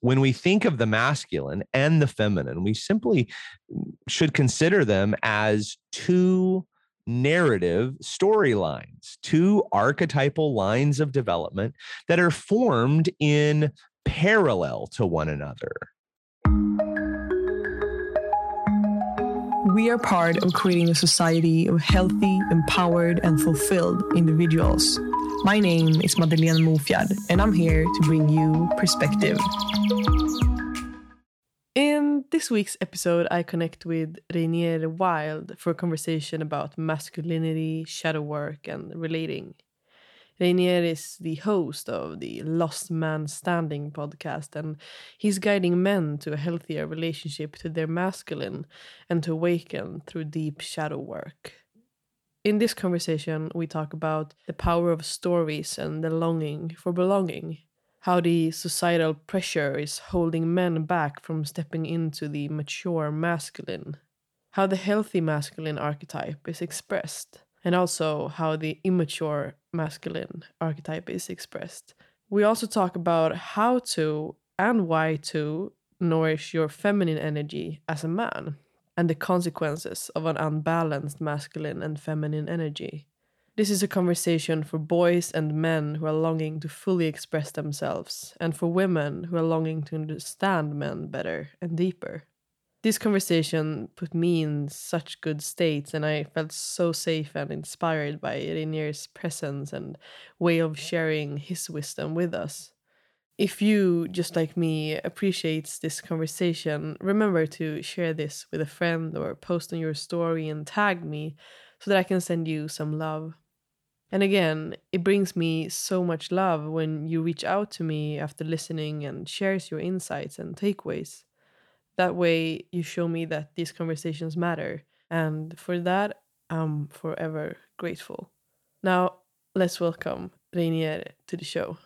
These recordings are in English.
when we think of the masculine and the feminine, we simply should consider them as two narrative storylines, two archetypal lines of development that are formed in parallel to one another. We are part of creating a society of healthy, empowered, and fulfilled individuals. My name is Madeleine Mofjard, and I'm here to bring you perspective. In this week's episode, I connect with Rainier Wild for a conversation about masculinity, shadow work, and relating. Rainier is the host of the Lost Man Standing podcast, and he's guiding men to a healthier relationship to their masculine and to awaken through deep shadow work. In this conversation, we talk about the power of stories and the longing for belonging how the societal pressure is holding men back from stepping into the mature masculine, how the healthy masculine archetype is expressed, and also how the immature masculine archetype is expressed. We also talk about how to and why to nourish your feminine energy as a man and the consequences of an unbalanced masculine and feminine energy. This is a conversation for boys and men who are longing to fully express themselves, and for women who are longing to understand men better and deeper. This conversation put me in such good states, and I felt so safe and inspired by Rainier's presence and way of sharing his wisdom with us. If you, just like me, appreciates this conversation, remember to share this with a friend or post on your story and tag me so that I can send you some love. And again, it brings me so much love when you reach out to me after listening and shares your insights and takeaways. That way, you show me that these conversations matter. And for that, I'm forever grateful. Now, let's welcome Rainier to the show.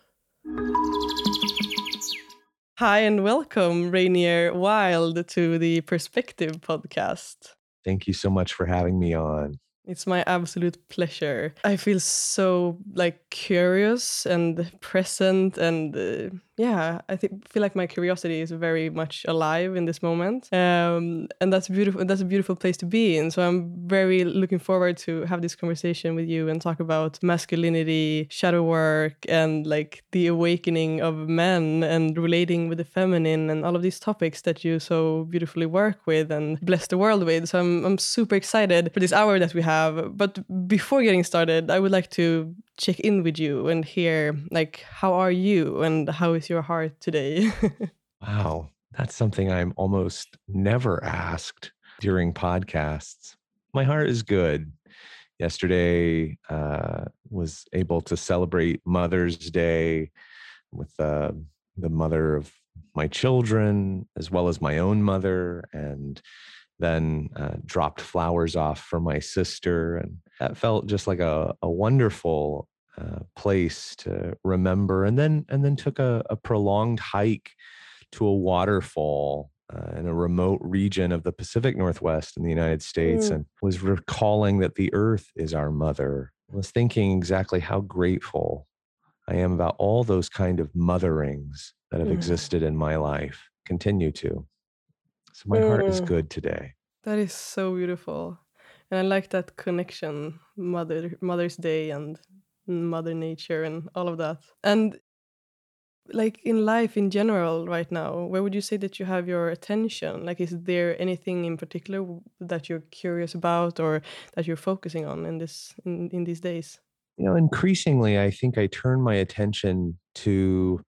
Hi, and welcome, Rainier Wild, to the Perspective podcast. Thank you so much for having me on. It's my absolute pleasure. I feel so like curious and present and uh, yeah, I think feel like my curiosity is very much alive in this moment, um, and that's beautiful. That's a beautiful place to be in. So I'm very looking forward to have this conversation with you and talk about masculinity, shadow work, and like the awakening of men and relating with the feminine and all of these topics that you so beautifully work with and bless the world with. So I'm I'm super excited for this hour that we have. But before getting started, I would like to check in with you and hear like how are you and how is your heart today? Wow that's something i'm almost never asked during podcasts. My heart is good. Yesterday uh, was able to celebrate mother's day with uh, the mother of my children as well as my own mother and then uh, dropped flowers off for my sister and that felt just like a, a wonderful uh, place to remember and then and then took a, a prolonged hike to a waterfall uh, in a remote region of the Pacific Northwest in the United States mm. and was recalling that the earth is our mother. I was thinking exactly how grateful I am about all those kind of motherings that have mm. existed in my life, continue to. So my mm. heart is mm. good today. That is so beautiful. And I like that connection, Mother Mother's Day and mother nature and all of that. And like in life in general right now where would you say that you have your attention? Like is there anything in particular that you're curious about or that you're focusing on in this in, in these days? You know increasingly i think i turn my attention to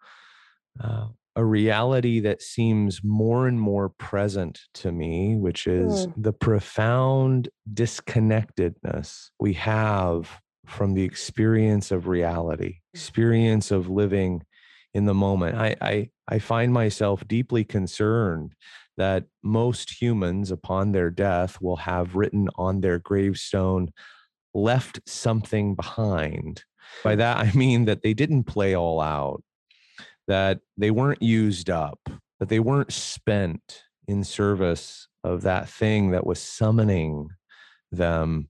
uh, a reality that seems more and more present to me which is mm. the profound disconnectedness we have from the experience of reality, mm. experience of living in the moment. I, I, I find myself deeply concerned that most humans, upon their death, will have written on their gravestone, left something behind. By mm. that, I mean that they didn't play all out, that they weren't used up, that they weren't spent in service of that thing that was summoning them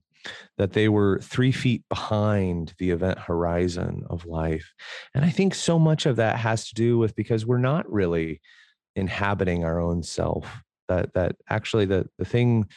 that they were three feet behind the event horizon of life. And I think so much of that has to do with because we're not really inhabiting our own self. That that actually the the thing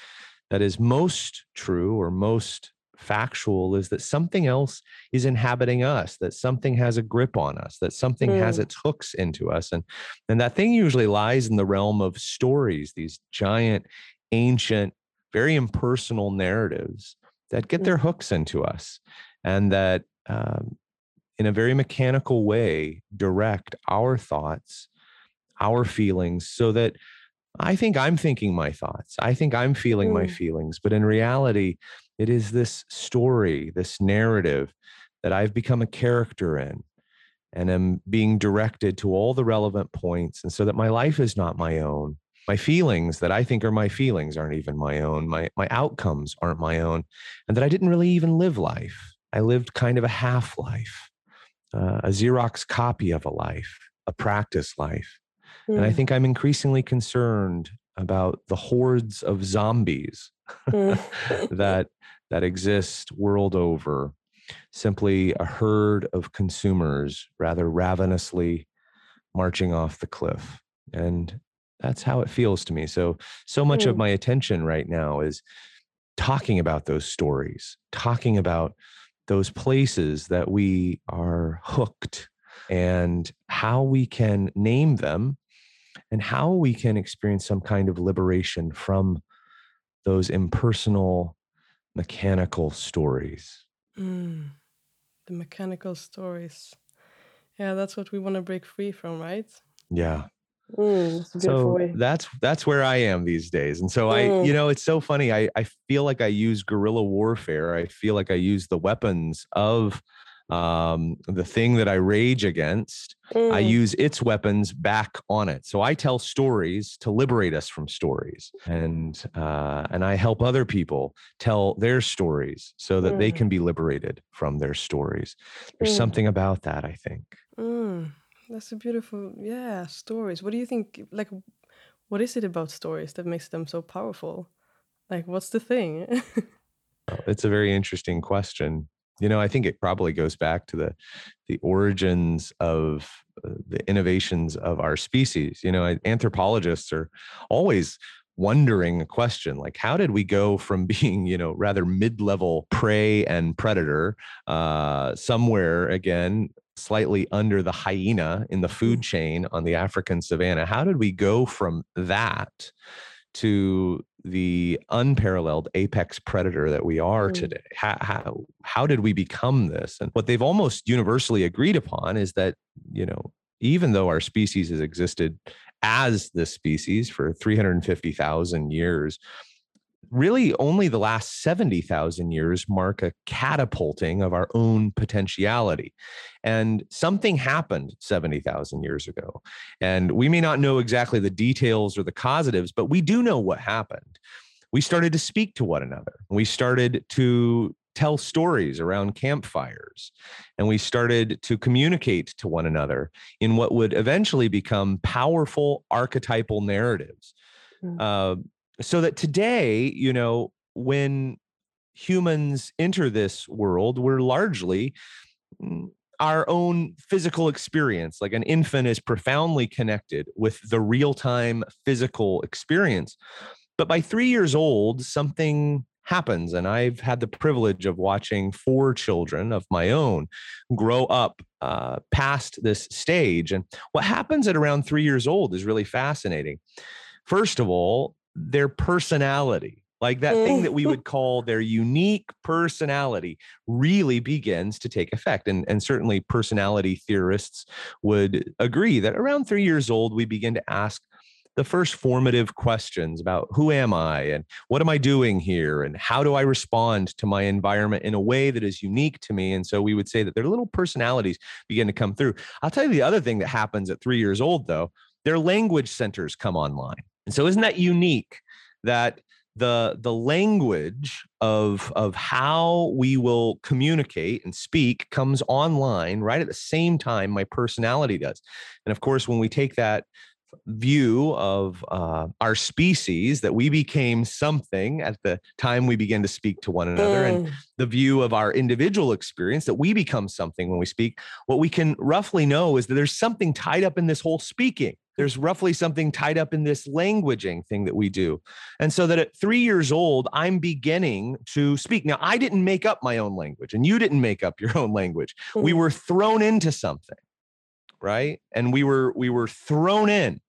that is most true or most factual is that something else is inhabiting us that something has a grip on us that something mm. has its hooks into us and and that thing usually lies in the realm of stories these giant ancient very impersonal narratives that get their mm. hooks into us and that um, in a very mechanical way direct our thoughts our feelings so that I think I'm thinking my thoughts. I think I'm feeling mm. my feelings. But in reality, it is this story, this narrative that I've become a character in and am being directed to all the relevant points. And so that my life is not my own. My feelings that I think are my feelings aren't even my own. My, my outcomes aren't my own. And that I didn't really even live life. I lived kind of a half life, uh, a Xerox copy of a life, a practice life. Mm. And I hmm. think I'm increasingly concerned about the hordes of zombies mm. that that exist world over simply a herd of consumers rather ravenously marching off the cliff and that's how it feels to me. So so much mm. of my attention right now is talking about those stories talking about those places that we are hooked and how we can name them and how we can experience some kind of liberation from those impersonal mechanical stories. Mm, the mechanical stories. Yeah that's what we want to break free from right? Yeah mm, so way. that's that's where i am these days and so mm. i you know it's so funny i i feel like i use guerrilla warfare i feel like i use the weapons of um, the thing that I rage against, mm. I use its weapons back on it. So I tell stories to liberate us from stories, and uh, and I help other people tell their stories so that mm. they can be liberated from their stories. There's mm. something about that, I think. That's a beautiful, yeah, stories. What do you think? Like, what is it about stories that makes them so powerful? Like, what's the thing? it's a very interesting question you know i think it probably goes back to the the origins of uh, the innovations of our species you know anthropologists are always wondering a question like how did we go from being you know rather mid-level prey and predator uh, somewhere again slightly under the hyena in the food mm. chain on the african savanna how did we go from that to the unparalleled apex predator that we are mm. today. How, how, how did we become this? And what they've almost universally agreed upon is that, you know, even though our species has existed as this species for 350,000 years, really only the last 70,000 years mark a catapulting of our own potentiality. And something happened 70,000 years ago. And we may not know exactly the details or the causatives, but we do know what happened. We started to speak to one another. We started to tell stories around campfires. And we started to communicate to one another in what would eventually become powerful archetypal narratives. Mm. Uh, so that today, you know, when humans enter this world, we're largely mm, our own physical experience. Like an infant is profoundly connected with the real time physical experience. But by three years old, something happens. And I've had the privilege of watching four children of my own grow up uh, past this stage. And what happens at around three years old is really fascinating. First of all, their personality like that thing that we mm. would call their unique personality really begins to take effect and, and certainly personality theorists would agree that around three years old we begin to ask the first formative questions about who am i? And what am i doing here? And how do i respond to my environment in a way that is unique to me? And so we would say that their little personalities begin to come through. I'll tell you the other thing that happens at three years old though their language centers come online and so isn't that unique that the the language of of how we will communicate and speak comes online right at the same time my personality does. And of course when we take that view of uh, our species that we became something at the time we begin to speak to one another mm. and the view of our individual experience that we become something when we speak what we can roughly know is that there's something tied up in this whole speaking there's roughly something tied up in this languaging thing that we do. And so that at three years old, I'm beginning to speak. Now, I didn't make up my own language, and you didn't make up your own language. Mm-hmm. We were thrown into something, right? And we were we were thrown in.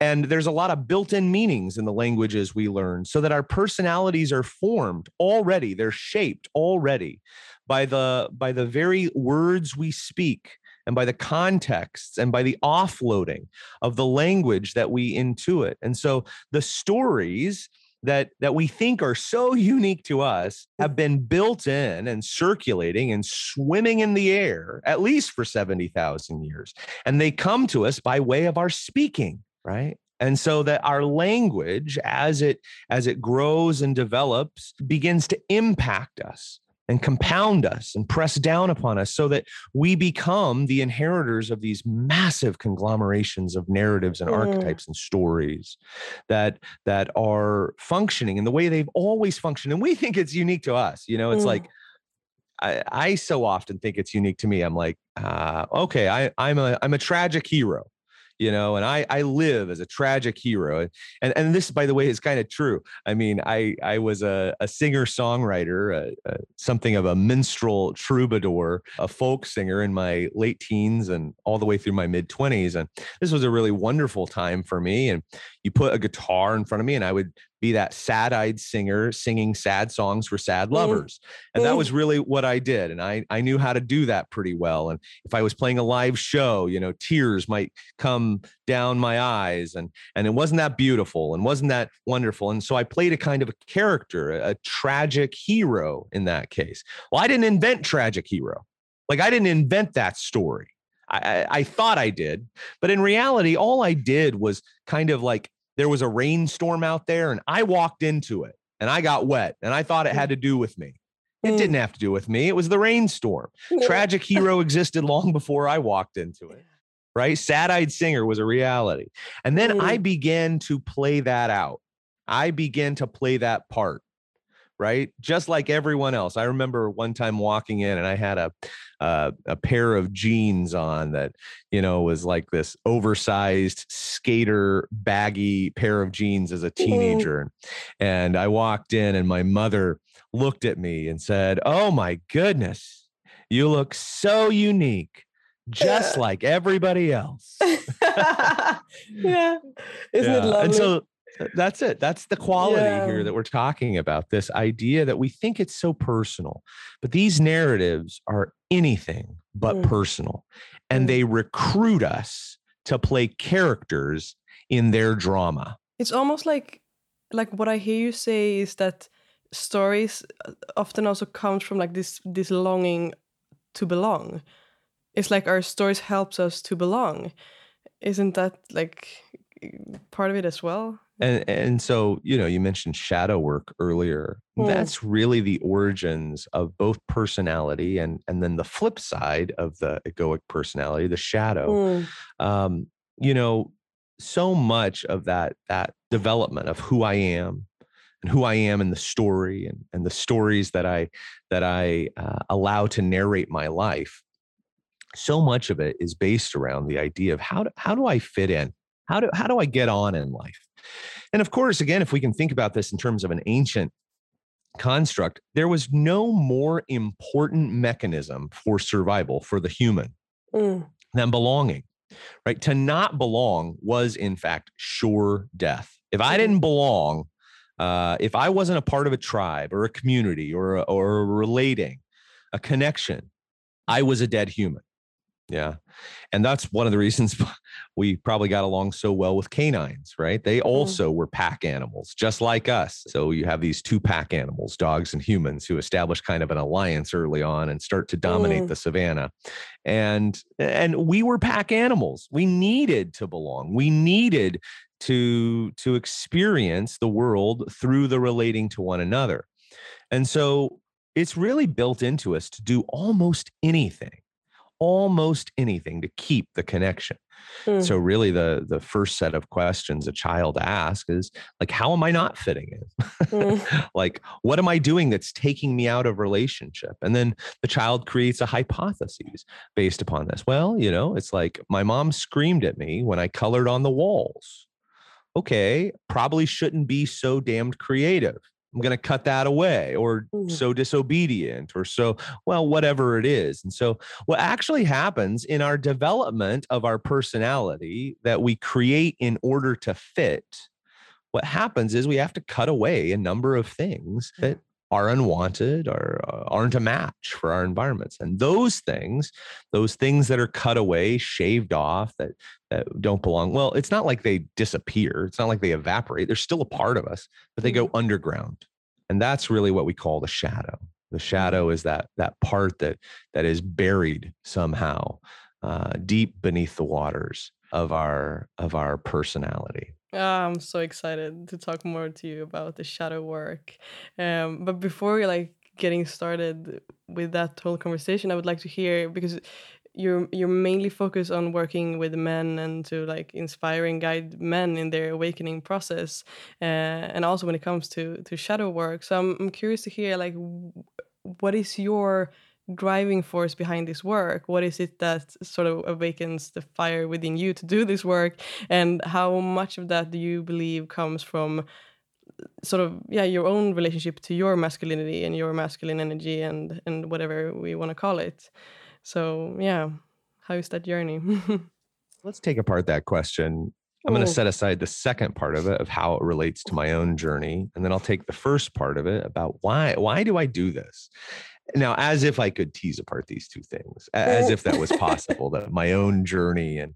And there's a lot of built-in meanings in the languages we learn so that our personalities are formed already, they're shaped already by the by the very words we speak and by the contexts and by the offloading of the language that we intuit. And so the stories that that we think are so unique to us have been built in and circulating and swimming in the air at least for 70,000 years and they come to us by way of our speaking right? And so that our language as it as it grows and develops begins to impact us and compound us and press down upon us so that we become the inheritors of these massive conglomerations of narratives and mm. archetypes and stories that that are functioning in the way they've always functioned and we think it's unique to us you know it's mm. like I, I so often think it's unique to me i'm like uh, okay I, i'm a i'm a tragic hero you know and i i live as a tragic hero and and this by the way is kind of true. I mean i i was a, a singer songwriter something of a minstrel troubadour a folk singer in my late teens and all the way through my mid 20s and this was a really wonderful time for me and you put a guitar in front of me and i would be that sad eyed singer singing sad songs for sad mm. lovers. And that was mm. really what I did. And I, I knew how to do that pretty well. And if I was playing a live show, you know, tears might come down my eyes and, and it wasn't that beautiful and wasn't that wonderful. And so I played a kind of a character, a, a tragic hero in that case. Well, I didn't invent tragic hero. Like I didn't invent that story. I, I, thought I did, but in reality, all I did was kind of like there was a rainstorm out there and I walked into it and I got wet and I thought it had mm. to do with me. It didn't mm. have to do with me. It was the rainstorm. Tragic hero existed long before I walked into it. Right? Sad eyed singer was a reality. And then I mm. began to play that out. I began to play that part right? Just like everyone else. I remember one time walking in and I had a uh, a pair of jeans on that you know was like this oversized skater baggy pair of jeans as a mm-hmm. teenager, and I walked in and my mother looked at me and said, "Oh my goodness, you look so unique." Just like everybody else. yeah. Isn't yeah. it lovely? And so that's it. That's the quality yeah. here that we're talking about. This idea that we think it's so personal, but these narratives are anything but mm. personal. And mm. they recruit us to play characters in their drama. It's almost like like what I hear you say is that stories uh, often also comes from like this this longing to belong. It's like our stories helps us to belong. Isn't that like part of it as well? And and so you know you mentioned shadow work earlier mm. that's really the origins of both personality and and then the flip side of the egoic personality the shadow mm. um you know so much of that that development of who i am and who i am in the story and and the stories that i that i uh, allow to narrate my life so much of it is based around the idea of how do, how do i fit in how do how do i get on in life and of course, again, if we can think about this in terms of an ancient construct, there was no more important mechanism for survival for the human mm. than belonging. Right? To not belong was, in fact, sure death. If I didn't mm-hmm. belong, uh, if I wasn't a part of a tribe or a community or a, or a relating, a connection, I was a dead human. Yeah. And that's one of the reasons we probably got along so well with canines, right? They mm. also were pack animals, just like us. So you have these two pack animals, dogs and humans, who establish kind of an alliance early on and start to dominate mm. the savannah. And and we were pack animals. We needed to belong. We needed to to experience the world through the relating to one another. And so it's really built into us to do almost anything almost anything to keep the connection. Mm. So really the the first set of questions a child asks is like how am I not fitting in? Mm. like what am I doing that's taking me out of relationship? And then the child creates a hypothesis based upon this. Well, you know, it's like my mom screamed at me when I colored on the walls. Okay, probably shouldn't be so damned creative. I'm going to cut that away or mm-hmm. so disobedient or so, well, whatever it is. And so, what actually happens in our development of our personality that we create in order to fit, what happens is we have to cut away a number of things that are unwanted or uh, aren't a match for our environments. And those things those things that are cut away shaved off that that don't belong well it's not like they disappear. It's not like they evaporate. They're still a part of us but they go mm-hmm. underground. And that's really what we call the shadow. The shadow is that that part that that is buried somehow uh, deep beneath the waters of our of our personality Oh, I'm so excited to talk more to you about the shadow work. Um, but before we like getting started with that whole conversation, I would like to hear because you're you're mainly focused on working with men and to like inspire and guide men in their awakening process, uh, and also when it comes to to shadow work. So I'm I'm curious to hear like what is your driving force behind this work? What is it that sort of awakens the fire within you to do this work? And how much of that do you believe comes from sort of yeah your own relationship to your masculinity and your masculine energy and and whatever we want to call it? So yeah how is that journey? Let's take apart that question. I'm going to set aside the second part of it of how it relates to my own journey and then i'll take the first part of it about why why do i do this now as if i could tease apart these two things as if that was possible that my own journey and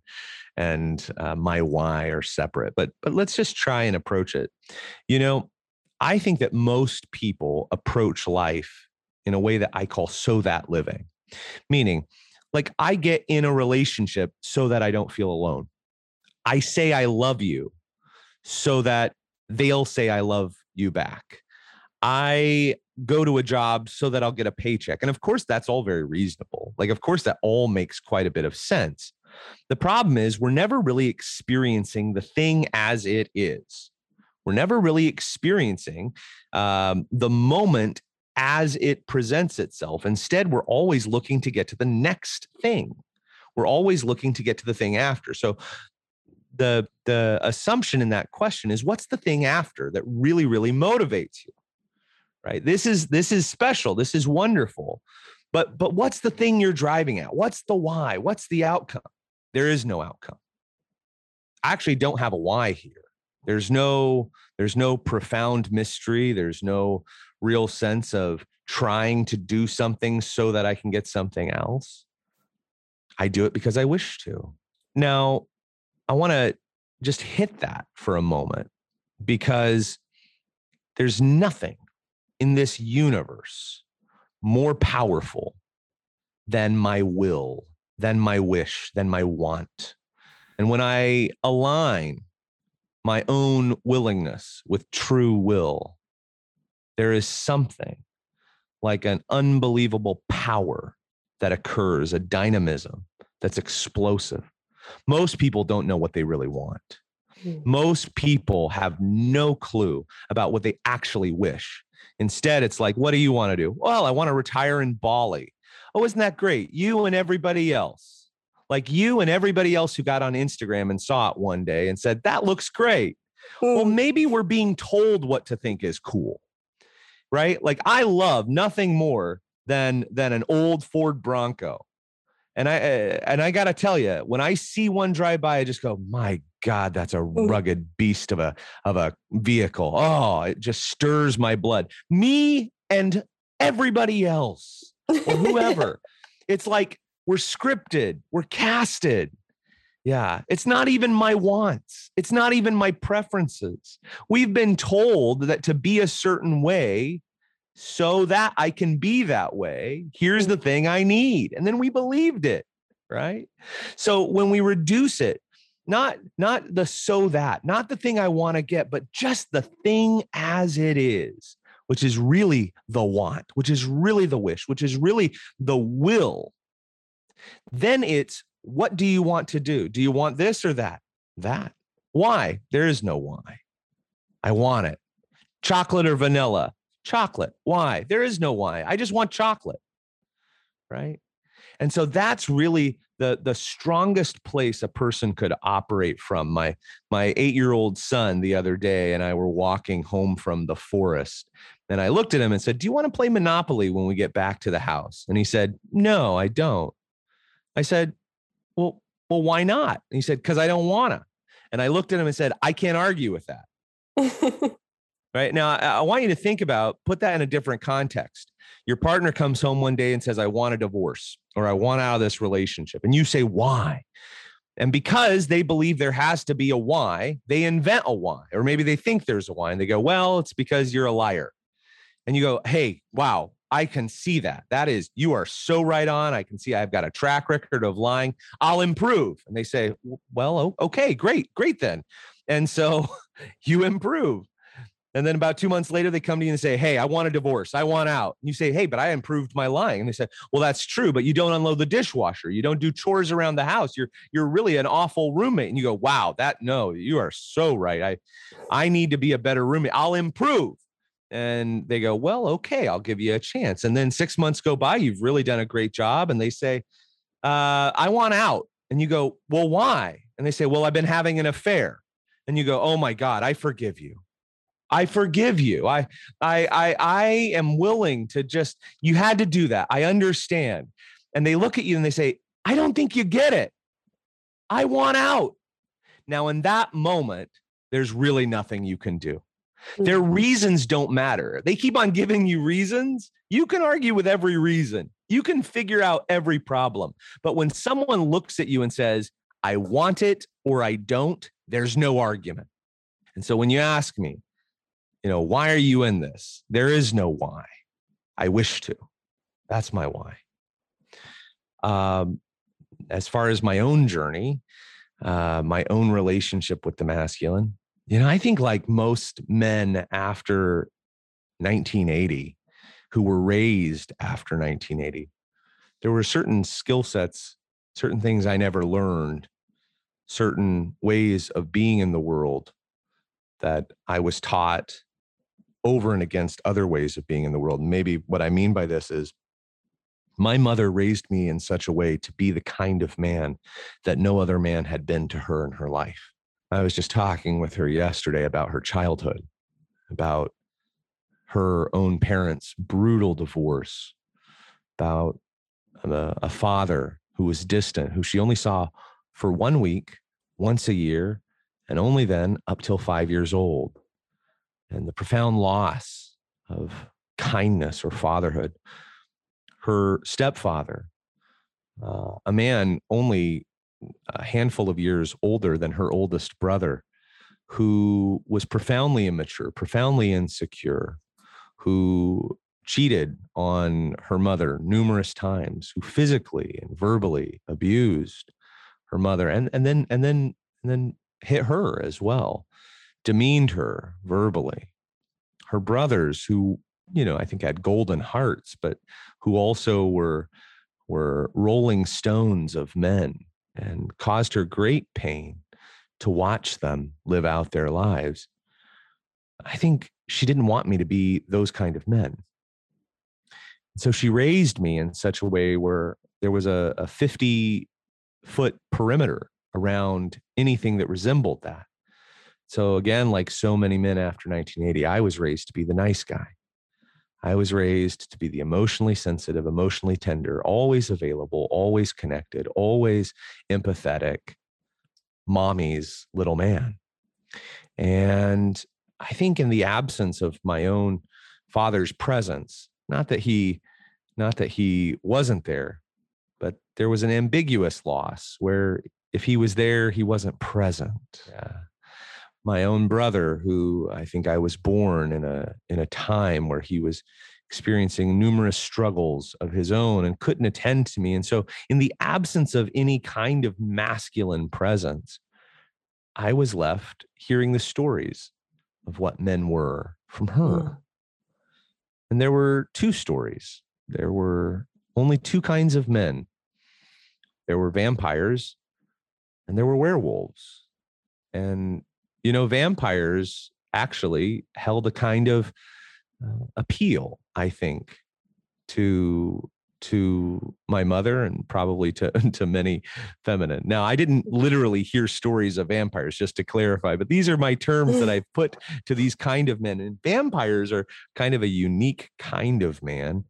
and uh, my why are separate but but let's just try and approach it. You know i think that most people approach life in a way that i call so that living. Meaning like i get in a relationship so that i don't feel alone. I say i love you so that they'll say i love you back. I go to a job so that I'll get a paycheck. And of course, that's all very reasonable. Like, of course, that all makes quite a bit of sense. The problem is, we're never really experiencing the thing as it is. We're never really experiencing um, the moment as it presents itself. Instead, we're always looking to get to the next thing. We're always looking to get to the thing after. So, the the assumption in that question is what's the thing after that really really motivates you right? This is this is special. This is wonderful. But but what's the thing you're driving at? What's the why? What's the outcome? There is no outcome. I actually don't have a why here. There's no there's no profound mystery. There's no real sense of trying to do something so that i can get something else. I do it because i wish to. Now i want to just hit that for a moment because there's nothing in this universe more powerful than my will, than my wish, than my want. And when I align my own willingness with true will, there is something like an unbelievable power that occurs, a dynamism that's explosive. Most people don't know what they really want. Hmm. Most people have no clue about what they actually wish. Instead, it's like, what do you want to do? Well, I want to retire in Bali. Oh, isn't that great? You and everybody else, like you and everybody else who got on Instagram and saw it one day and said, that looks great. Well, hmm. maybe we're being told what to think is cool, right? Like I love nothing more than than an old Ford Bronco. And I eh, and I got to tell you, when I see one drive by, I just go, "My God, that's a mm. rugged beast of a of a vehicle. Oh, it just stirs my blood. Me and everybody else or whoever. it's like we're scripted, we're casted. Yeah, it's not even my wants. It's not even my preferences. We've been told that to be a certain way so that I can be that way, here's the mm. thing I need. And then we believed it, right? So when we reduce it not not the so that not the thing i want to get but just the thing as it is which is really the want which is really the wish which is really the will Then it's what do you want to do? Do you want this or that? That. Why? There is no why. I want it. Chocolate or vanilla? Chocolate. Why? There is no why. I just want chocolate. Right. And so that's really the the strongest place a person could operate from. My my 8-year-old son the other day and I were walking home from the forest and I looked at him and said, "Do you want to play Monopoly when we get back to the house?" And he said, "No, I don't." I said, "Well, well, why not?" And he said, "Cuz I don't want to." And I looked at him and said, "I can't argue with that." right now, I, want you to think about put that in a different context. Your partner comes home one day and says, "I want a divorce." or I want out of this relationship. And you say, why? And because they believe there has to be a why, they invent a why, or maybe they think there's a why and they go, well, it's because you're a liar. And you go, hey, wow, I can see that. That is, you are so right on. I can see I've got a track record of lying. I'll improve. And they say, well, okay, great, great then. And so you improve. And then about two months later, they come to you and say, Hey, I want a divorce. I want out. And you say, Hey, but I improved my lying. And they say, Well, that's true, but you don't unload the dishwasher. You don't do chores around the house. You're you're really an awful roommate. And you go, Wow, that no, you are so right. I I need to be a better roommate. I'll improve. And they go, Well, okay, I'll give you a chance. And then six months go by, you've really done a great job. And they say, uh, I want out. And you go, Well, why? And they say, Well, I've been having an affair. And you go, Oh my God, I forgive you. I forgive you. I, I, I, I am willing to just, you had to do that. I understand. And they look at you and they say, I don't think you get it. I want out. Now, in that moment, there's really nothing you can do. Their mm-hmm. reasons don't matter. They keep on giving you reasons. You can argue with every reason, you can figure out every problem. But when someone looks at you and says, I want it or I don't, there's no argument. And so when you ask me, you know, why are you in this? There is no why. I wish to. That's my why. Um, as far as my own journey, uh, my own relationship with the masculine, you know, I think like most men after 1980 who were raised after 1980, there were certain skill sets, certain things I never learned, certain ways of being in the world that I was taught over and against other ways of being in the world. Maybe what I mean by this is my mother raised me in such a way to be the kind of man that no other man had been to her in her life. I was just talking with her yesterday about her childhood, about her own parents' brutal divorce, about a, a father who was distant, who she only saw for one week, once a year, and only then up till five years old and the profound loss of kindness or fatherhood. Her stepfather, uh, a man only a handful of years older than her oldest brother, who was profoundly immature, profoundly insecure, who cheated on her mother numerous times, who physically and verbally abused her mother, and and then and then and then hit her as well demeaned her verbally. Her brothers, who, you know, I think had golden hearts, but who also were were rolling stones of men and caused her great pain to watch them live out their lives. I think she didn't want me to be those kind of men. So she raised me in such a way where there was a, a 50 foot perimeter around anything that resembled that. So again, like so many men after 1980, I was raised to be the nice guy. I was raised to be the emotionally sensitive, emotionally tender, always available, always connected, always empathetic, mommy's little man. And I think in the absence of my own father's presence, not that he not that he wasn't there, but there was an ambiguous loss where if he was there, he wasn't present. Yeah my own brother who i think i was born in a in a time where he was experiencing numerous struggles of his own and couldn't attend to me and so in the absence of any kind of masculine presence i was left hearing the stories of what men were from her mm. and there were two stories there were only two kinds of men there were vampires and there were werewolves. And, you know, vampires actually held a kind of uh, appeal, I think, to to my mother and probably to to many feminine. Now, I didn't literally hear stories of vampires just to clarify, but these are my terms that I've put to these kind of men. And vampires are kind of a unique kind of man.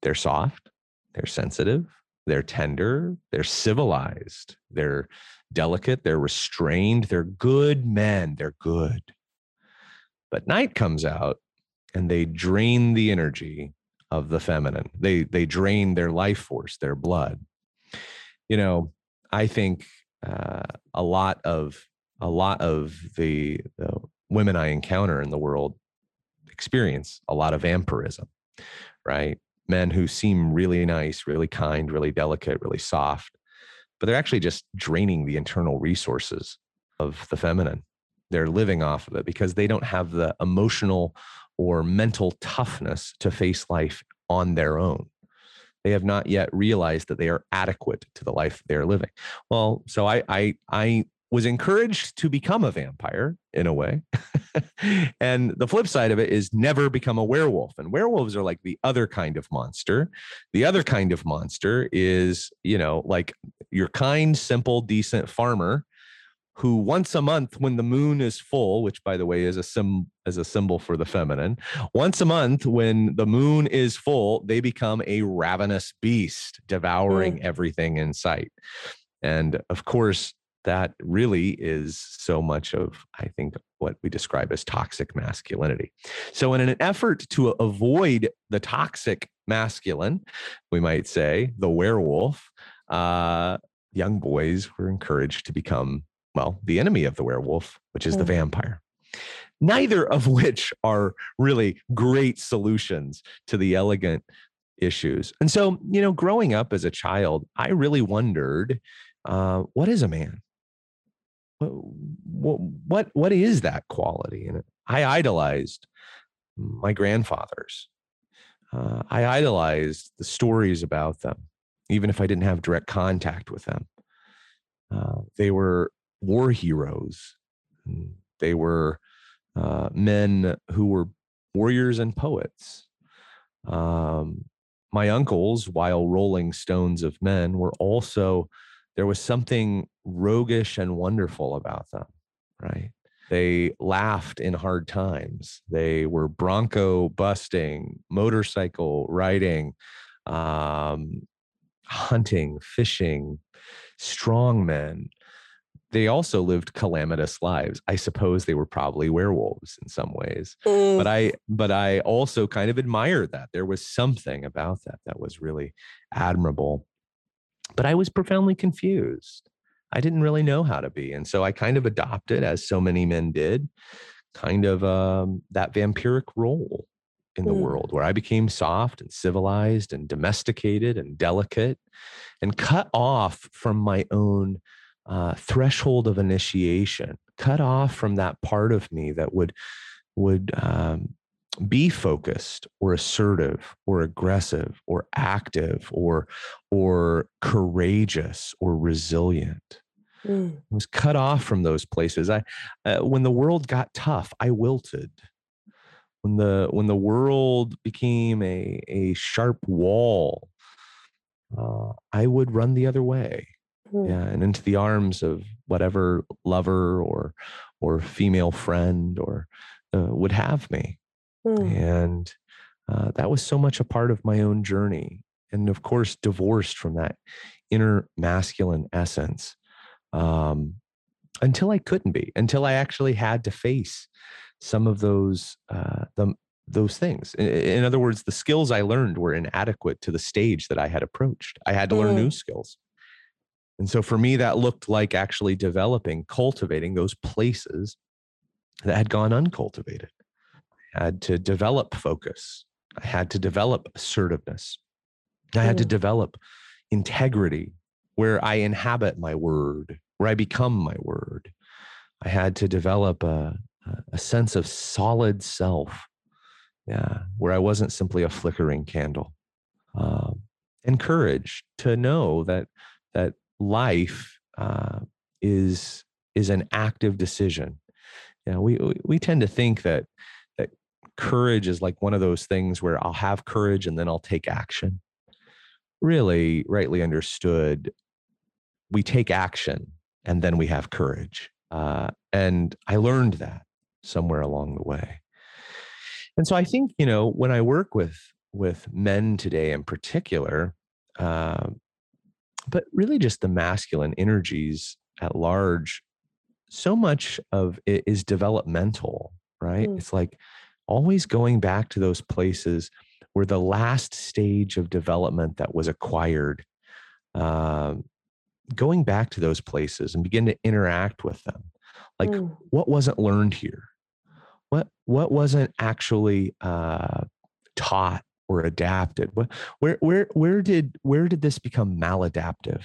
They're soft, they're sensitive, they're tender, they're civilized, they're delicate, they're restrained, they're good men, they're good. But night comes out and they drain the energy of the feminine. They they drain their life force, their blood. You know, I think uh, a lot of a lot of the, the women I encounter in the world experience a lot of vampirism, right? Men who seem really nice, really kind, really delicate, really soft, but they're actually just draining the internal resources of the feminine. They're living off of it because they don't have the emotional or mental toughness to face life on their own. They have not yet realized that they are adequate to the life they're living. Well, so I I I was encouraged to become a vampire in a way. and the flip side of it is never become a werewolf. And werewolves are like the other kind of monster. The other kind of monster is, you know, like your kind, simple, decent farmer who once a month when the moon is full which by the way is a sim is a symbol for the feminine once a month when the moon is full they become a ravenous beast devouring mm. everything in sight and of course that really is so much of i think what we describe as toxic masculinity so in an effort to avoid the toxic masculine we might say the werewolf uh, young boys were encouraged to become well, the enemy of the werewolf, which is mm. the vampire. Neither of which are really great solutions to the elegant issues. And so, you know, growing up as a child, I really wondered uh, what is a man? What, what, what is that quality? And I idolized my grandfathers. Uh, I idolized the stories about them, even if I didn't have direct contact with them. Uh, they were war heroes. They were uh, men who were warriors and poets. Um, my uncles, while rolling stones of men, were also, there was something roguish and wonderful about them, right? They laughed in hard times. They were bronco busting, motorcycle riding, um, hunting, fishing, strong men they also lived calamitous lives. I suppose they were probably werewolves in some ways. Mm. But I but I also kind of admired that. There was something about that that was really admirable. But I was profoundly confused. I didn't really know how to be. And so I kind of adopted, as so many men did, kind of um, that vampiric role in the mm. world where I became soft and civilized and domesticated and delicate and cut off from my own uh, threshold of initiation, cut off from that part of me that would would um, be focused or assertive or aggressive or active or or courageous or resilient. Mm. I was cut off from those places. I uh, when the world got tough, I wilted. When the when the world became a a sharp wall, uh, I would run the other way mm. yeah and into the arms of whatever lover or or female friend or uh, would have me mm. and uh, that was so much a part of my own journey and of course divorced from that inner masculine essence um, until i couldn't be until i actually had to face some of those uh, the, those things in, in, other words the skills i learned were inadequate to the stage that i had approached i had to mm. learn new skills and so for me, that looked like actually developing, cultivating those places that had gone uncultivated. Had to develop focus. I had to develop assertiveness. I had to develop integrity where I inhabit my word, where I become my word. I had to develop a, a sense of solid self, yeah, where I wasn't simply a flickering candle. Um, and courage to know that that life uh, is is an active decision. You know, we we tend to think that courage is like one of those things where I'll have courage and then I'll take action. Really, rightly understood, we take action and then we have courage. Uh, and I learned that somewhere along the way. And so I think you know when I work with with men today in particular, uh, but really just the masculine energies at large, so much of it is developmental, right? Mm. It's like always going back to those places where the last stage of development that was acquired, uh, going back to those places and begin to interact with them. Like mm. what wasn't learned here? What what wasn't actually uh, taught or adapted? Where where where did where did this become maladaptive?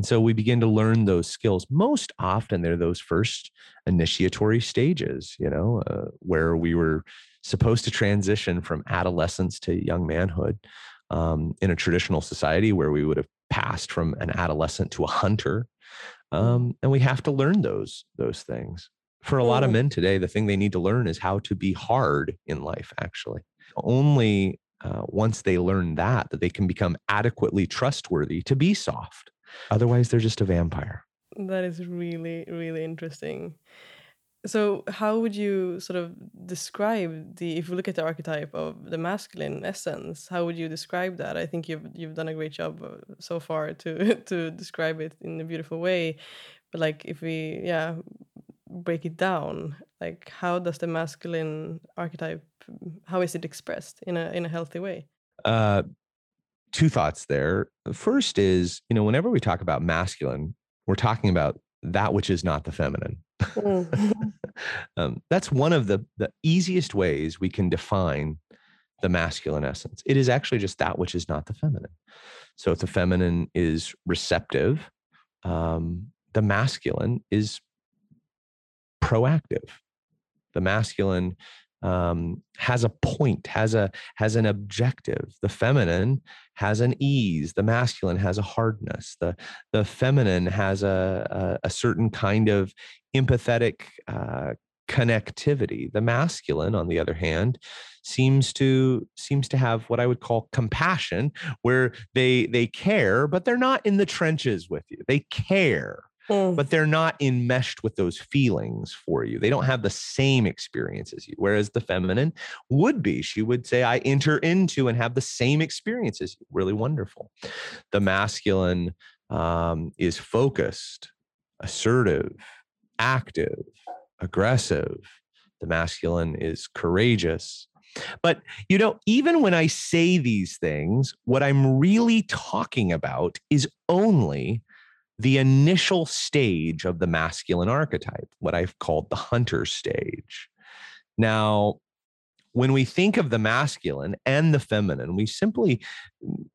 And so we begin to learn those skills. Most often, they're those first initiatory stages, you know, uh, where we were supposed to transition from adolescence to young manhood um, in a traditional society where we would have passed from an adolescent to a hunter. Mm. Um, and we have to learn those those things. For a lot of men today, the thing they need to learn is how to be hard in life. Actually, only uh, once they learn that that they can become adequately trustworthy to be soft otherwise they're just a vampire. That is really really interesting. So how would you sort of describe the if we look at the archetype of the masculine essence how would you describe that? I think you've you've done a great job uh, so far to to describe it in a beautiful way. But like if we yeah break it down like how does the masculine archetype how is it expressed in a in a healthy way? Uh two thoughts there first is you know whenever we talk about masculine we're talking about that which is not the feminine mm. um, that's one of the the easiest ways we can define the masculine essence it is actually just that which is not the feminine so if the feminine is receptive um, the masculine is proactive. The masculine um, has a point, has a has an objective. The feminine has an ease. The masculine has a hardness. The the feminine has a a, a certain kind of empathetic uh, connectivity. The masculine, on the other hand, seems to seems to have what I would call compassion, where they they care, but they're not in the trenches with you. They care mm. but they're not enmeshed with those feelings for you. They don't have the same experience as you. Whereas the feminine would be, she would say, I enter into and have the same experiences. Really wonderful. The masculine um, is focused, assertive, active, aggressive. The masculine is courageous. But, you know, even when I say these things, what I'm really talking about is only the initial stage of the masculine archetype, what I've called the hunter stage. Now, when we think of the masculine and the feminine, we simply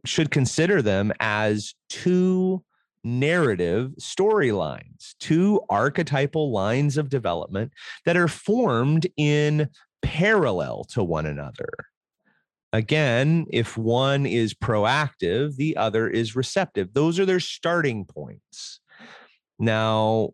should consider them as two narrative storylines, two archetypal lines of development that are formed in parallel to one another. Again, if one is proactive, the other is receptive. Those are their starting points. Now,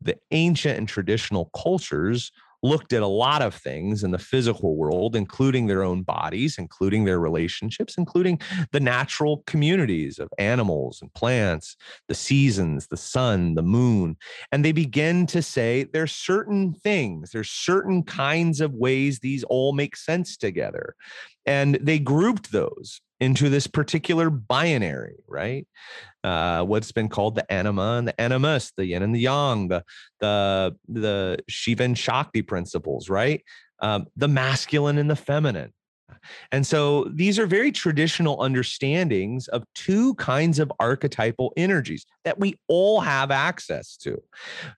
the ancient and traditional cultures looked at a lot of things in the physical world, including their own bodies, including their relationships, including the natural communities of animals and plants, the seasons, the sun, the moon. And they begin to say there's certain things, there's certain kinds of ways these all make sense together. And they grouped those into this particular binary, right? Uh, what's been called the anima and the animus, the yin and the yang, the the the Shiva and Shakti principles, right? Um, the masculine and the feminine. And so these are very traditional understandings of two kinds of archetypal energies that we all have access to.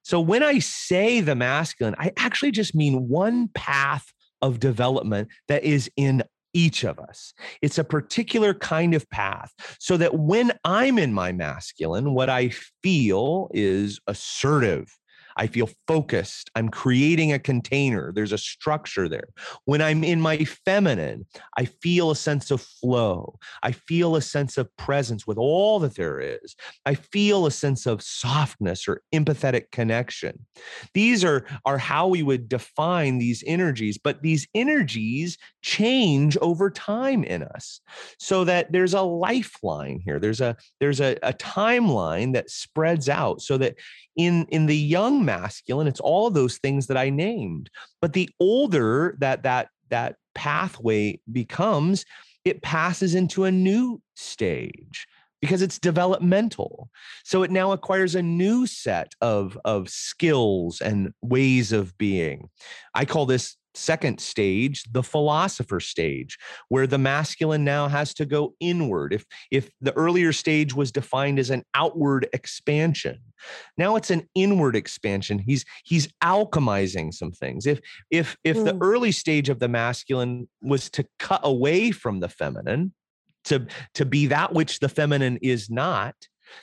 So when I say the masculine, I actually just mean one path of development that is in each of us. It's a particular kind of path so that when I'm in my masculine, what I feel is assertive. I feel focused. I'm creating a container. There's a structure there. When I'm in my feminine, I feel a sense of flow. I feel a sense of presence with all that there is. I feel a sense of softness or empathetic connection. These are, are how we would define these energies, but these energies change over time in us so that there's a lifeline here. There's a there's a, a timeline that spreads out so that in in the young masculine it's all those things that i named but the older that that that pathway becomes it passes into a new stage because it's developmental. So it now acquires a new set of of skills and ways of being. I call this second stage the philosopher stage where the masculine now has to go inward. If if the earlier stage was defined as an outward expansion now it's an inward expansion. He's he's alchemizing some things. If if if mm. the early stage of the masculine was to cut away from the feminine to to be that which the feminine is not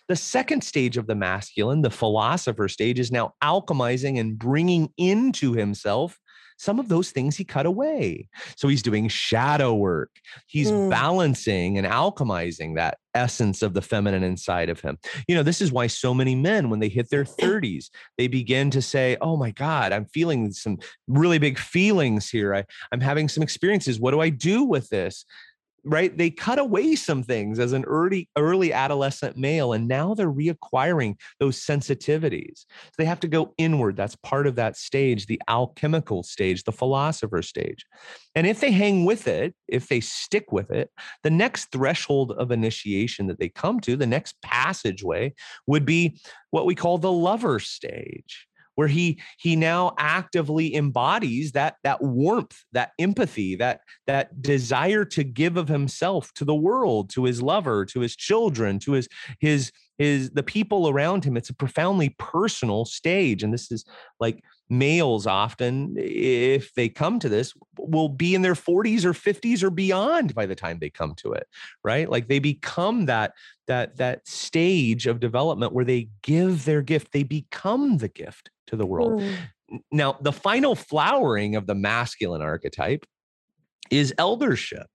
the second stage of the masculine, the philosopher stage, is now alchemizing and bringing into himself some of those things he cut away. So he's doing shadow work. He's mm. balancing and alchemizing that essence of the feminine inside of him. You know, this is why so many men, when they hit their 30s, they begin to say, Oh my God, I'm feeling some really big feelings here. I, I'm having some experiences. What do I do with this? Right? They cut away some things as an early early adolescent male and now they're reacquiring those sensitivities. So they have to go inward. That's part of that stage the alchemical stage the philosopher stage. And if they hang with it if they stick with it the next threshold of initiation that they come to the next passageway would be what we call the lover stage where he he now actively embodies that that warmth that empathy that that desire to give of himself to the world to his lover to his children to his his his the people around him. It's a profoundly personal stage. And this is like males often if they come to this will be in their 40s or 50s or beyond by the time they come to it right? Like they become that that that stage of development where they give their gift they become the gift to the world. Mm. now the final flowering of the masculine archetype is eldership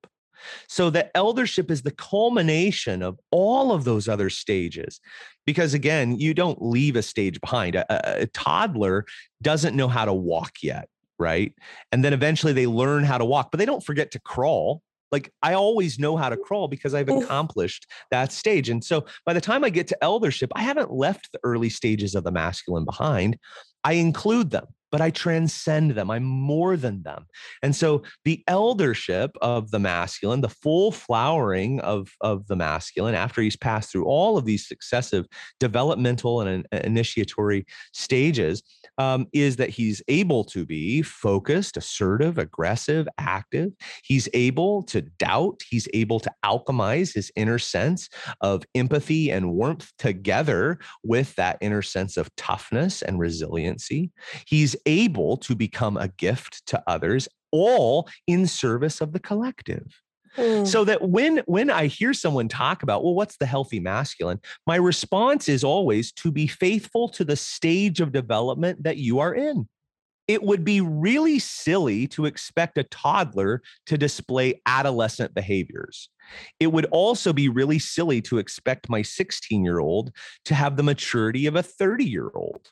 so the eldership is the culmination of all of those other stages. Because again, you don't leave a stage behind. A, a, a, toddler doesn't know how to walk yet, right? And then eventually they learn how to walk, but they don't forget to crawl. Like I always know how to crawl because I've accomplished that stage. And so by the time I get to eldership, I haven't left the early stages of the masculine behind. I include them but I transcend them. I'm more than them. And so the eldership of the masculine, the full flowering of, of the masculine after he's passed through all of these successive developmental and initiatory stages, um, is that he's able to be focused, assertive, aggressive, active. He's able to doubt. He's able to alchemize his inner sense of empathy and warmth together with that inner sense of toughness and resiliency. He's able to become a gift to others, all in service of the collective. Mm. So that when when I hear someone talk about, well, what's the healthy masculine? My response is always to be faithful to the stage of development that you are in. It would be really silly to expect a toddler to display adolescent behaviors. It would also be really silly to expect my 16 year old to have the maturity of a 30 year old.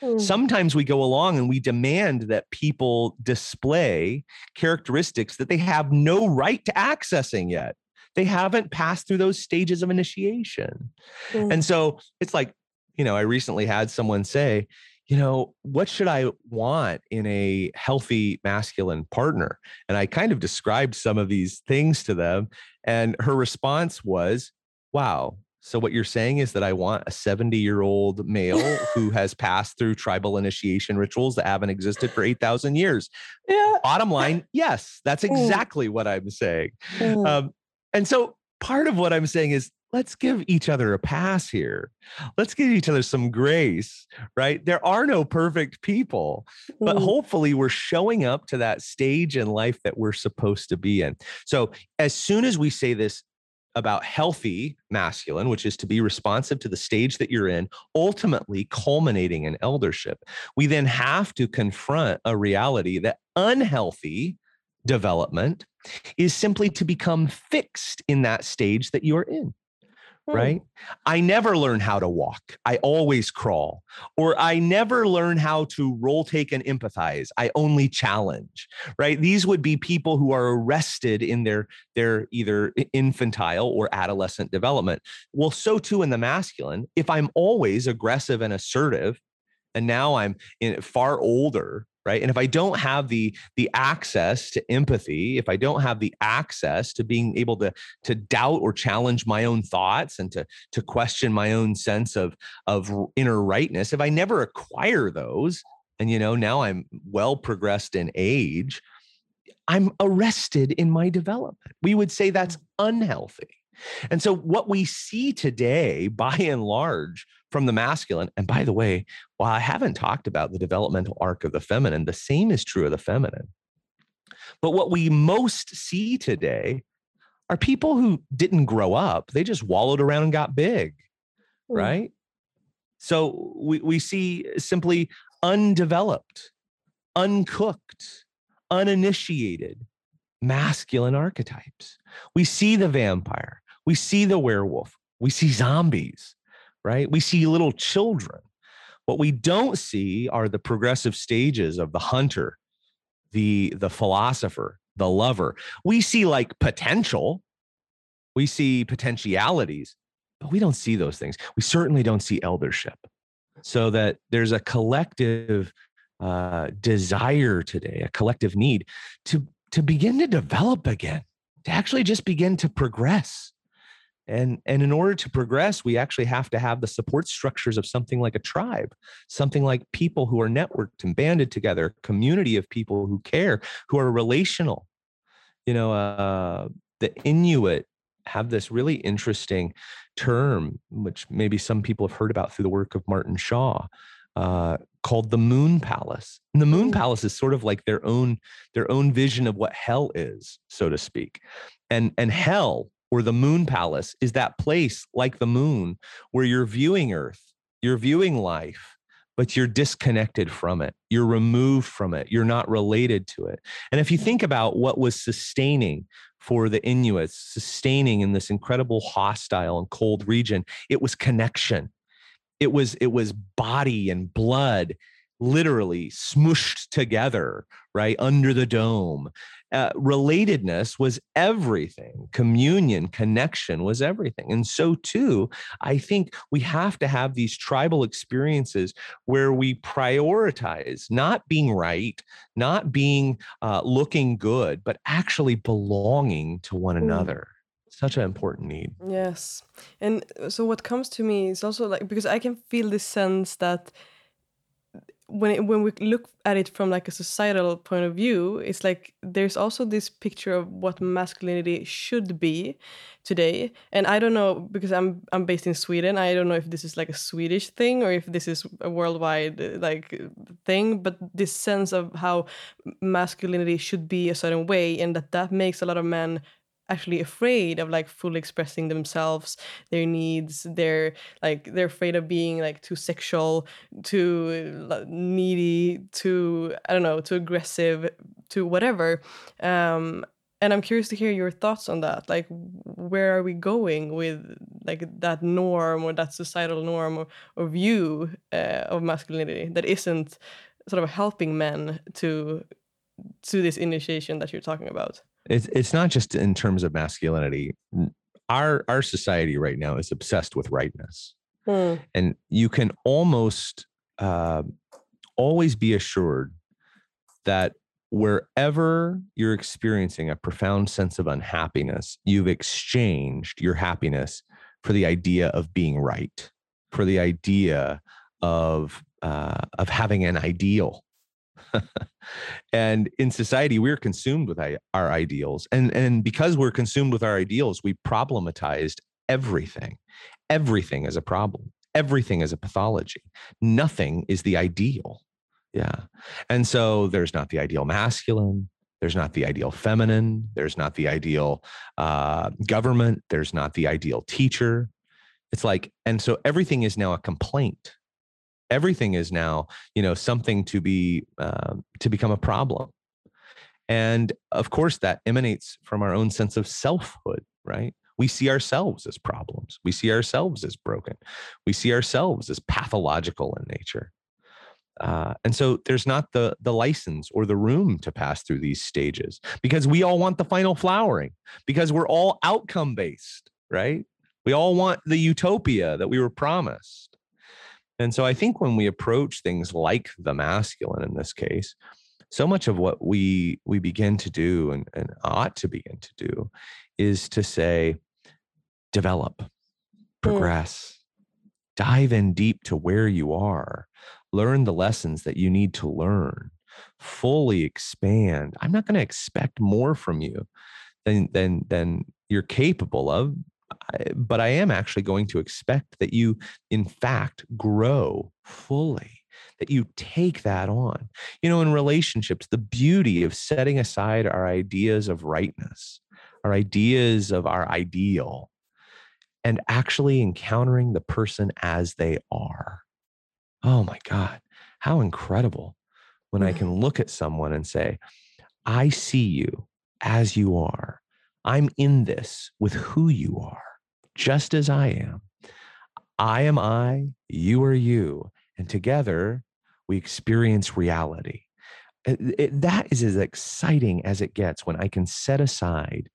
Hmm. Sometimes we go along and we demand that people display characteristics that they have no right to accessing yet. They haven't passed through those stages of initiation. Mm. And so it's like, you know, I recently had someone say, you know, what should I want in a healthy masculine partner? And I kind of described some of these things to them. And her response was, wow, so what you're saying is that I want a 70 year old male who has passed through tribal initiation rituals that haven't existed for 8,000 years. Yeah. Bottom line, yes, that's mm. exactly what I'm saying. Mm. Um, and so part of what I'm saying is let's give each other a pass here. Let's give each other some grace, right? There are no perfect people, but mm. hopefully we're showing up to that stage in life that we're supposed to be in. So as soon as we say this about healthy masculine, which is to be responsive to the stage that you're in, ultimately culminating in eldership, we then have to confront a reality that unhealthy development is simply to become fixed in that stage that you're in. Hmm. right? I never learn how to walk. I always crawl. Or I never learn how to role take and empathize. I only challenge, right? These would be people who are arrested in their their either infantile or adolescent development. Well, so too in the masculine. If I'm always aggressive and assertive, and now I'm in far older right? And if i don't have the the access to empathy if i don't have the access to being able to to doubt or challenge my own thoughts and to to question my own sense of of inner rightness if i never acquire those and you know now i'm well progressed in age i'm arrested in my development. We would say that's mm. unhealthy and so, what we see today, by and large, from the masculine, and by the way, while I haven't talked about the developmental arc of the feminine, the same is true of the feminine. But what we most see today are people who didn't grow up, they just wallowed around and got big, mm. right? So, we, we see simply undeveloped, uncooked, uninitiated masculine archetypes. We see the vampire, we see the werewolf, we see zombies, right? We see little children. What we don't see are the progressive stages of the hunter, the the philosopher, the lover. We see like potential, we see potentialities, but we don't see those things. We certainly don't see eldership. So that there's a collective uh, desire today, a collective need to to begin to develop again, to actually just begin to progress and and in order to progress we actually have to have the support structures of something like a tribe something like people who are networked and banded together community of people who care who are relational. You know uh, the inuit have this really interesting term which maybe some people have heard about through the work of martin shaw uh, called the moon palace. And the moon palace is sort of like their own their own vision of what hell is so to speak. And and hell or the moon palace is that place like the moon where you're viewing earth you're viewing life but you're disconnected from it. You're removed from it. You're not related to it. And if you think about what was sustaining for the inuits sustaining in this incredible hostile and cold region it was connection. It was it was body and blood literally smooshed together right under the dome. Uh, relatedness was everything. Communion connection was everything. And so too i think we have to have these tribal experiences where we prioritize not being right not being uh, looking good but actually belonging to one mm. another. Such an important need. Yes. And uh, so what comes to me is also like because i can feel this sense that when it, when we look at it from like a societal point of view it's like there's also this picture of what masculinity should be today. And i don't know because i'm i'm based in sweden i don't know if this is like a swedish thing or if this is a worldwide uh, like thing but this sense of how masculinity should be a certain way and that that makes a lot of men actually afraid of like fully expressing themselves their needs they're like they're afraid of being like too sexual too needy too i don't know too aggressive too whatever. Um and i'm curious to hear your thoughts on that. Like where are we going with like that norm or that societal norm or, or view uh, of masculinity that isn't sort of helping men to to this initiation that you're talking about it's it's not just in terms of masculinity. Our our society right now is obsessed with rightness, mm. and you can almost uh, always be assured that wherever you're experiencing a profound sense of unhappiness, you've exchanged your happiness for the idea of being right, for the idea of uh, of having an ideal and in society, we're consumed with our ideals. And, and because we're consumed with our ideals, we problematized everything. Everything is a problem, everything is a pathology. Nothing is the ideal. Yeah. And so there's not the ideal masculine, There's not the ideal feminine. There's not the ideal uh, government. There's not the ideal teacher. It's like, and so everything is now a complaint. Everything is now, you know, something to be uh, to become a problem. And of course, that emanates from our own sense of selfhood, right? We see ourselves as problems. We see ourselves as broken. We see ourselves as pathological in nature. Uh, and so there's not the the license or the room to pass through these stages because we all want the final flowering because we're all outcome based, right? We all want the utopia that we were promised. And so I think when we approach things like the masculine in this case, so much of what we we begin to do and, and ought to begin to do is to say, develop, mm. progress, mm. dive in deep to where you are, learn the lessons that you need to learn, fully expand. I'm not going to expect more from you than than than you're capable of but I am actually going to expect that you, in fact, grow fully, that you take that on. You know, in relationships, the beauty of setting aside our ideas of rightness, our ideas of our ideal, and actually encountering the person as they are. Oh my God, how incredible when I mm. can look at someone and say, I see you as you are. I'm in this with who you are, just as I am. I am I, you are you. And together we experience reality. It, it, that is as exciting as it gets when I can set aside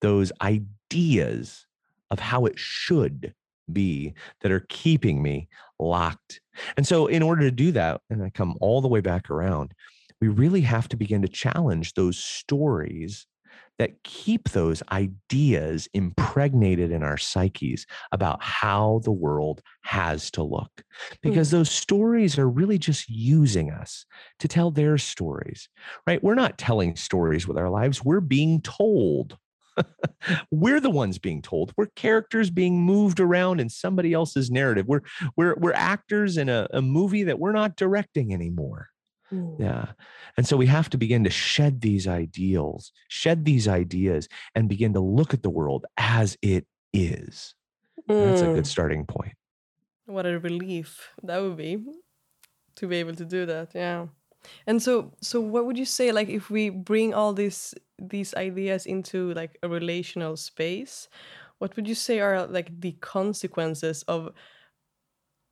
those ideas of how it should be that are keeping me locked. And so, in order to do that, and I come all the way back around, we really have to begin to challenge those stories that keep those ideas impregnated in our psyches about how the world has to look. Because mm. those stories are really just using us to tell their stories, right? We're not telling stories with our lives, we're being told. we're the ones being told. We're characters being moved around in somebody else's narrative. We're we're we're actors in a, a movie that we're not directing anymore. Yeah. And so we have to begin to shed these ideals, shed these ideas, and begin to look at the world as it is. Mm. That's a good mm. starting point. What a relief that would be to be able to do that. Yeah. And so so what would you say like if we bring all these these ideas into like a relational space, what would you say are like the consequences of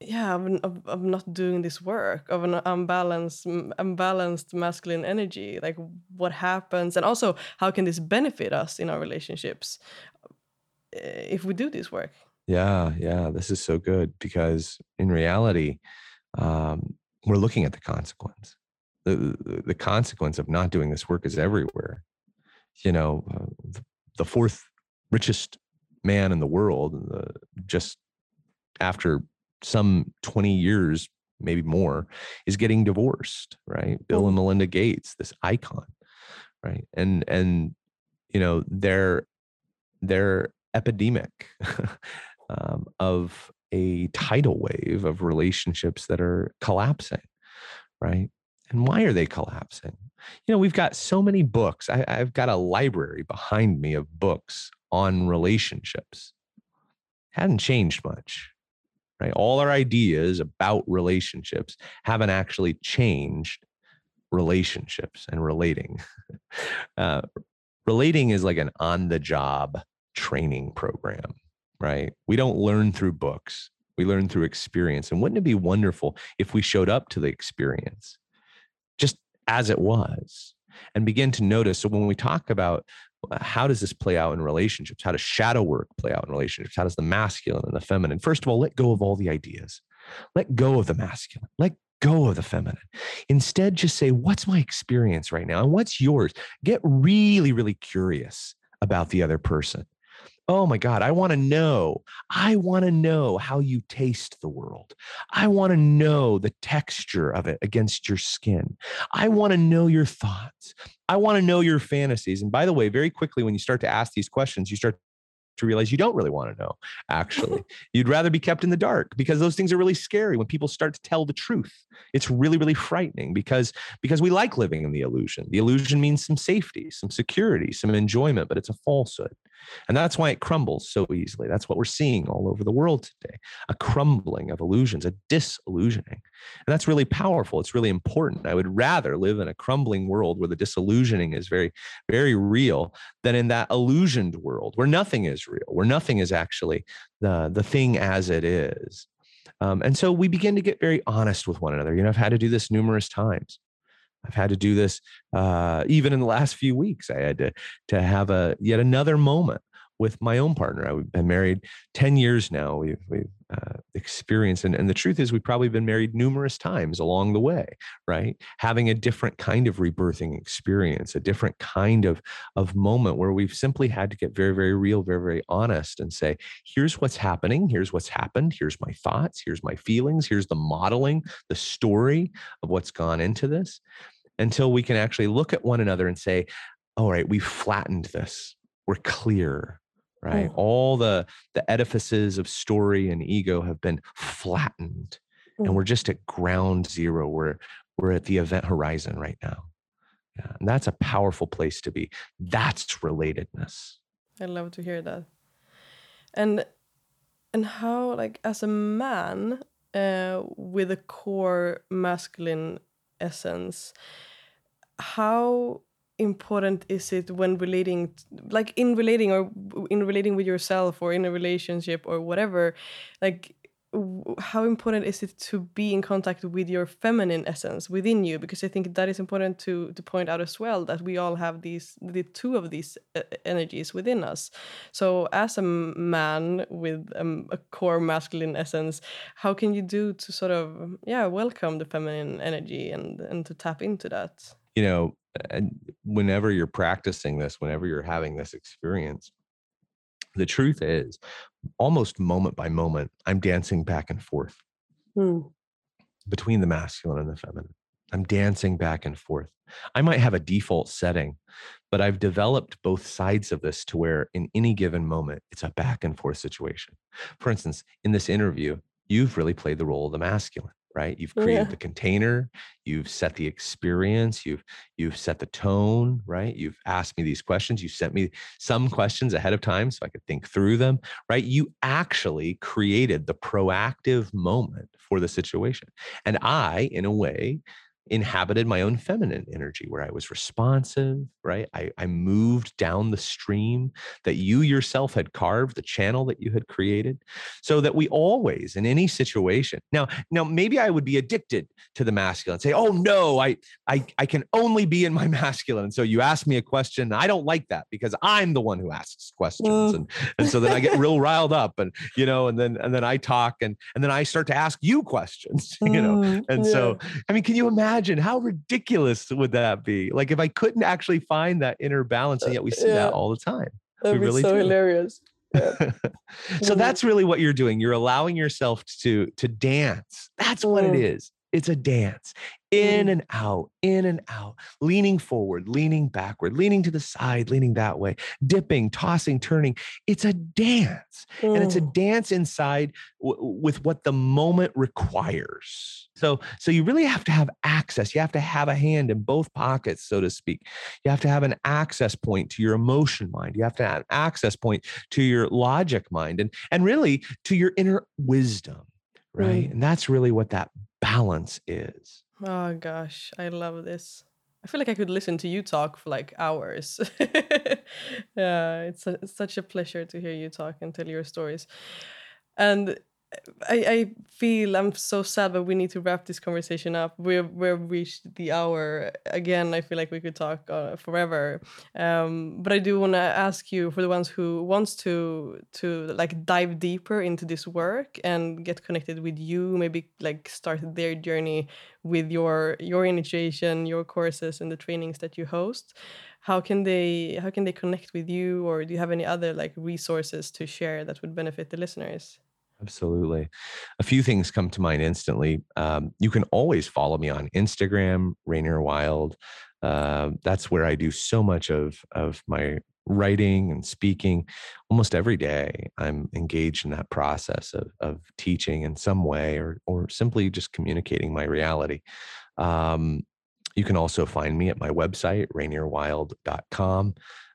yeah of not doing this work of an unbalanced unbalanced masculine energy like what happens and also how can this benefit us in our relationships eh, if we do this work? Yeah yeah this is so good because in reality um, we're looking at the consequence. The, the consequence of not doing this work is everywhere. You know uh, the fourth richest man in the world uh, just after some 20 years, maybe more, is getting divorced, right? Bill and Melinda Gates, this icon, right? And and you know, they're they're epidemic um, of a tidal wave of relationships that are collapsing, right? And why are they collapsing? You know, we've got so many books. I, I've got a library behind me of books on relationships. Hadn't changed much right? All our ideas about relationships haven't actually changed relationships and relating. Uh, relating is like an on the job training program, right? We don't learn through books, we learn through experience. And wouldn't it be wonderful if we showed up to the experience just as it was and begin to notice? So when we talk about how does this play out in relationships? How does shadow work play out in relationships? How does the masculine and the feminine? First of all, let go of all the ideas. Let go of the masculine. Let go of the feminine. Instead, just say, what's my experience right now? And what's yours? Get really, really curious about the other person. Oh my God, I want to know. I want to know how you taste the world. I want to know the texture of it against your skin. I want to know your thoughts. I want to know your fantasies. And by the way, very quickly, when you start to ask these questions, you start to realize you don't really want to know, actually. You'd rather be kept in the dark because those things are really scary when people start to tell the truth. It's really, really frightening because, because we like living in the illusion. The illusion means some safety, some security, some enjoyment, but it's a falsehood. And that's why it crumbles so easily. That's what we're seeing all over the world today a crumbling of illusions, a disillusioning. And that's really powerful. It's really important. I would rather live in a crumbling world where the disillusioning is very, very real than in that illusioned world where nothing is real, where nothing is actually the, the thing as it is. Um, and so we begin to get very honest with one another. You know, I've had to do this numerous times. I've had to do this uh, even in the last few weeks. I had to to have a yet another moment with my own partner. I've been married ten years now. We've we've uh, experienced, and, and the truth is, we've probably been married numerous times along the way. Right, having a different kind of rebirthing experience, a different kind of of moment where we've simply had to get very very real, very very honest, and say, here's what's happening. Here's what's happened. Here's my thoughts. Here's my feelings. Here's the modeling, the story of what's gone into this until we can actually look at one another and say, all right, we've flattened this. We're clear, right? Oh. All the the edifices of story and ego have been flattened. Mm. And we're just at ground zero. We're we're at the event horizon right now. Yeah, and that's a powerful place to be. That's relatedness. I love to hear that. And and how like as a man uh, with a core masculine essence how important is it when relating like in relating or in relating with yourself or in a relationship or whatever like how important is it to be in contact with your feminine essence within you? Because i think that is important to to point out as well that we all have these the two of these uh, energies within us. So as a man with um, a core masculine essence how can you do to sort of yeah welcome the feminine energy and and to tap into that you know and whenever you're practicing this whenever you're having this experience the truth is almost moment by moment i'm dancing back and forth. Hmm. between the masculine and the feminine. I'm dancing back and forth. I might have a default setting but i've developed both sides of this to where in any given moment it's a back and forth situation. For instance in this interview you've really played the role of the masculine right? You've created yeah. the container you've set the experience you've you've set the tone right? You've asked me these questions you sent me some questions ahead of time so i could think through them right? You actually created the proactive moment for the situation. And i in a way inhabited my own feminine energy where I was responsive, right? I, I moved down the stream that you yourself had carved, the channel that you had created, so that we always, in any situation, now, now maybe I would be addicted to the masculine, say, oh no, I, I, I can only be in my masculine. And so you ask me a question, I don't like that because I'm the one who asks questions. Mm. And, and so then I get real riled up and, you know, and then, and then I talk and, and then I start to ask you questions, you know? Mm, and yeah. so, I mean, can you imagine imagine how ridiculous would that be? Like if I couldn't actually find that inner balance, and yet we see yeah. that all the time. That'd we be really so do. hilarious. Yeah. so mm-hmm. that's really what you're doing. You're allowing yourself to to dance. That's what mm. it is. It's a dance in mm. and out, in and out, leaning forward, leaning backward, leaning to the side, leaning that way, dipping, tossing, turning. It's a dance. Mm. And it's a mm. dance inside w- with what the moment requires. So, so you really have to have access. You have to have a hand in both pockets, so to speak. You have to have an access point to your emotion mind. You have to have an access point to your logic mind and, and really to your inner wisdom right? Mm. And that's really what that balance is. Oh gosh, I love this. I feel like I could listen to you talk for like hours. yeah, it's, a, it's such a pleasure to hear you talk and tell your stories. And I, I feel I'm so sad, but we need to wrap this conversation up. We've we've reached the hour again. I feel like we could talk uh, forever. Um, but I do want to ask you for the ones who wants to to like dive deeper into this work and get connected with you. Maybe like start their journey with your your initiation, your courses, and the trainings that you host. How can they how can they connect with you, or do you have any other like resources to share that would benefit the listeners? Absolutely. A few things come to mind instantly. Um, you can always follow me on Instagram, Rainier Wild. Uh, that's where I do so much of of my writing and speaking almost every day i'm engaged in that process of, of teaching in some way or, or simply just communicating my reality um, you can also find me at my website rainierwild.com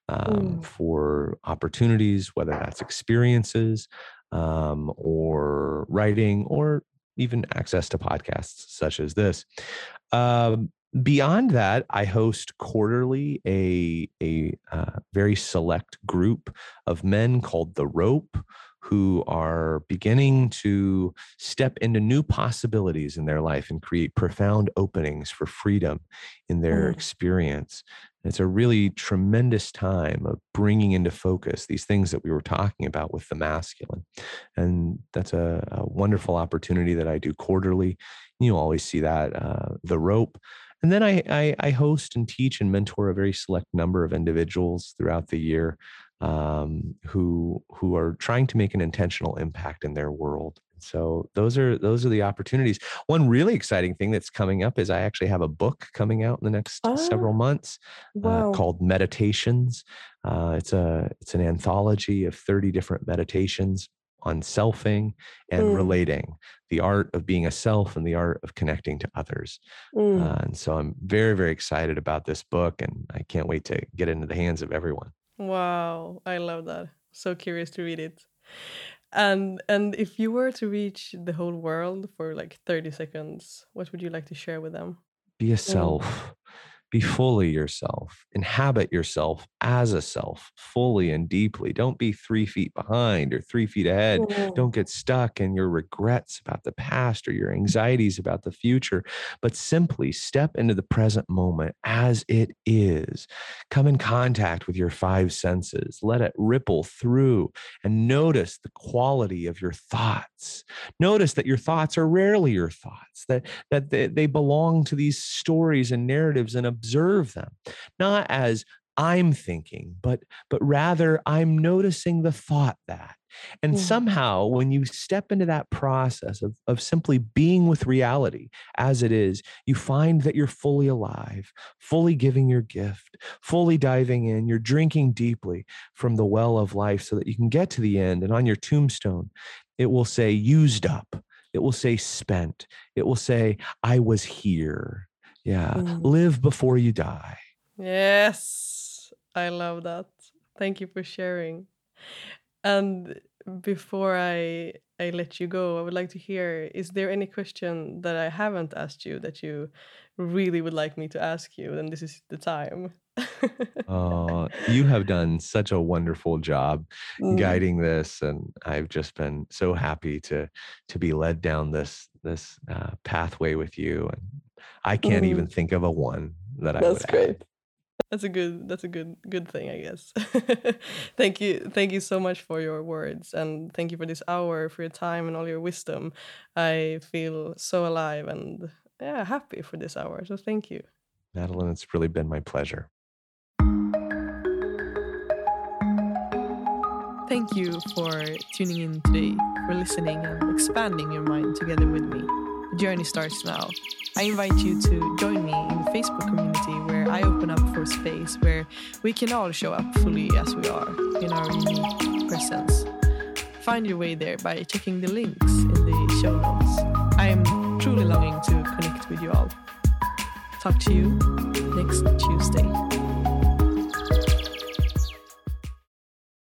um, mm. for opportunities whether that's experiences um, or writing or even access to podcasts such as this um, beyond that, I host quarterly a a uh, very select group of men called the Rope, who are beginning to step into new possibilities in their life and create profound openings for freedom in their mm. experience. It's a really tremendous time of bringing into focus these things that we were talking about with the masculine. And that's a, a wonderful opportunity that I do quarterly. You always see that, uh, the rope and then I, I, I, host and teach and mentor a very select number of individuals throughout the year um, who who are trying to make an intentional impact in their world. So those are those are the opportunities. One really exciting thing that's coming up is I actually have a book coming out in the next oh, several months uh, wow. uh, called Meditations. Uh, it's a it's an anthology of 30 different meditations on selfing and mm. relating the art of being a self and the art of connecting to others mm. uh, and so i'm very very excited about this book and i can't wait to get into the hands of everyone wow i love that so curious to read it and and if you were to reach the whole world for like 30 seconds what would you like to share with them? Be mm be fully yourself inhabit yourself as a self fully and deeply. Don't be three feet behind or three feet ahead. Mm-hmm. don't get stuck in your regrets about the past or your anxieties about the future but simply step into the present moment as it is. Come in contact with your five senses. Let it ripple through and notice the quality of your thoughts. Notice that your thoughts are rarely your thoughts that that they, they belong to these stories and narratives and observe them, not as I'm thinking, but but rather I'm noticing the thought that. And somehow when you step into that process of, of simply being with reality as it is, you find that you're fully alive, fully giving your gift, fully diving in, you're drinking deeply from the well of life so that you can get to the end. And on your tombstone, it will say used up. It will say spent. It will say, I was here. Yeah. Mm. Live before you die. Yes. I love that. Thank you for sharing. And before I I let you go, I would like to hear is there any question that I haven't asked you that you really would like me to ask you? Then this is the time. uh, you have done such a wonderful job mm. guiding this, and I've just been so happy to to be led down this this uh, pathway with you. And I can't mm. even think of a one that I. That's great. Add. That's a good. That's a good good thing, I guess. thank you, thank you so much for your words, and thank you for this hour, for your time and all your wisdom. I feel so alive and yeah, happy for this hour. So thank you, Madeline. It's really been my pleasure. Thank you for tuning in today, for listening and expanding your mind together with me. The journey starts now. I invite you to join me in the Facebook community where I open up for space where we can all show up fully as we are in our unique presence. Find your way there by checking the links in the show notes. I am truly longing to connect with you all. Talk to you next Tuesday.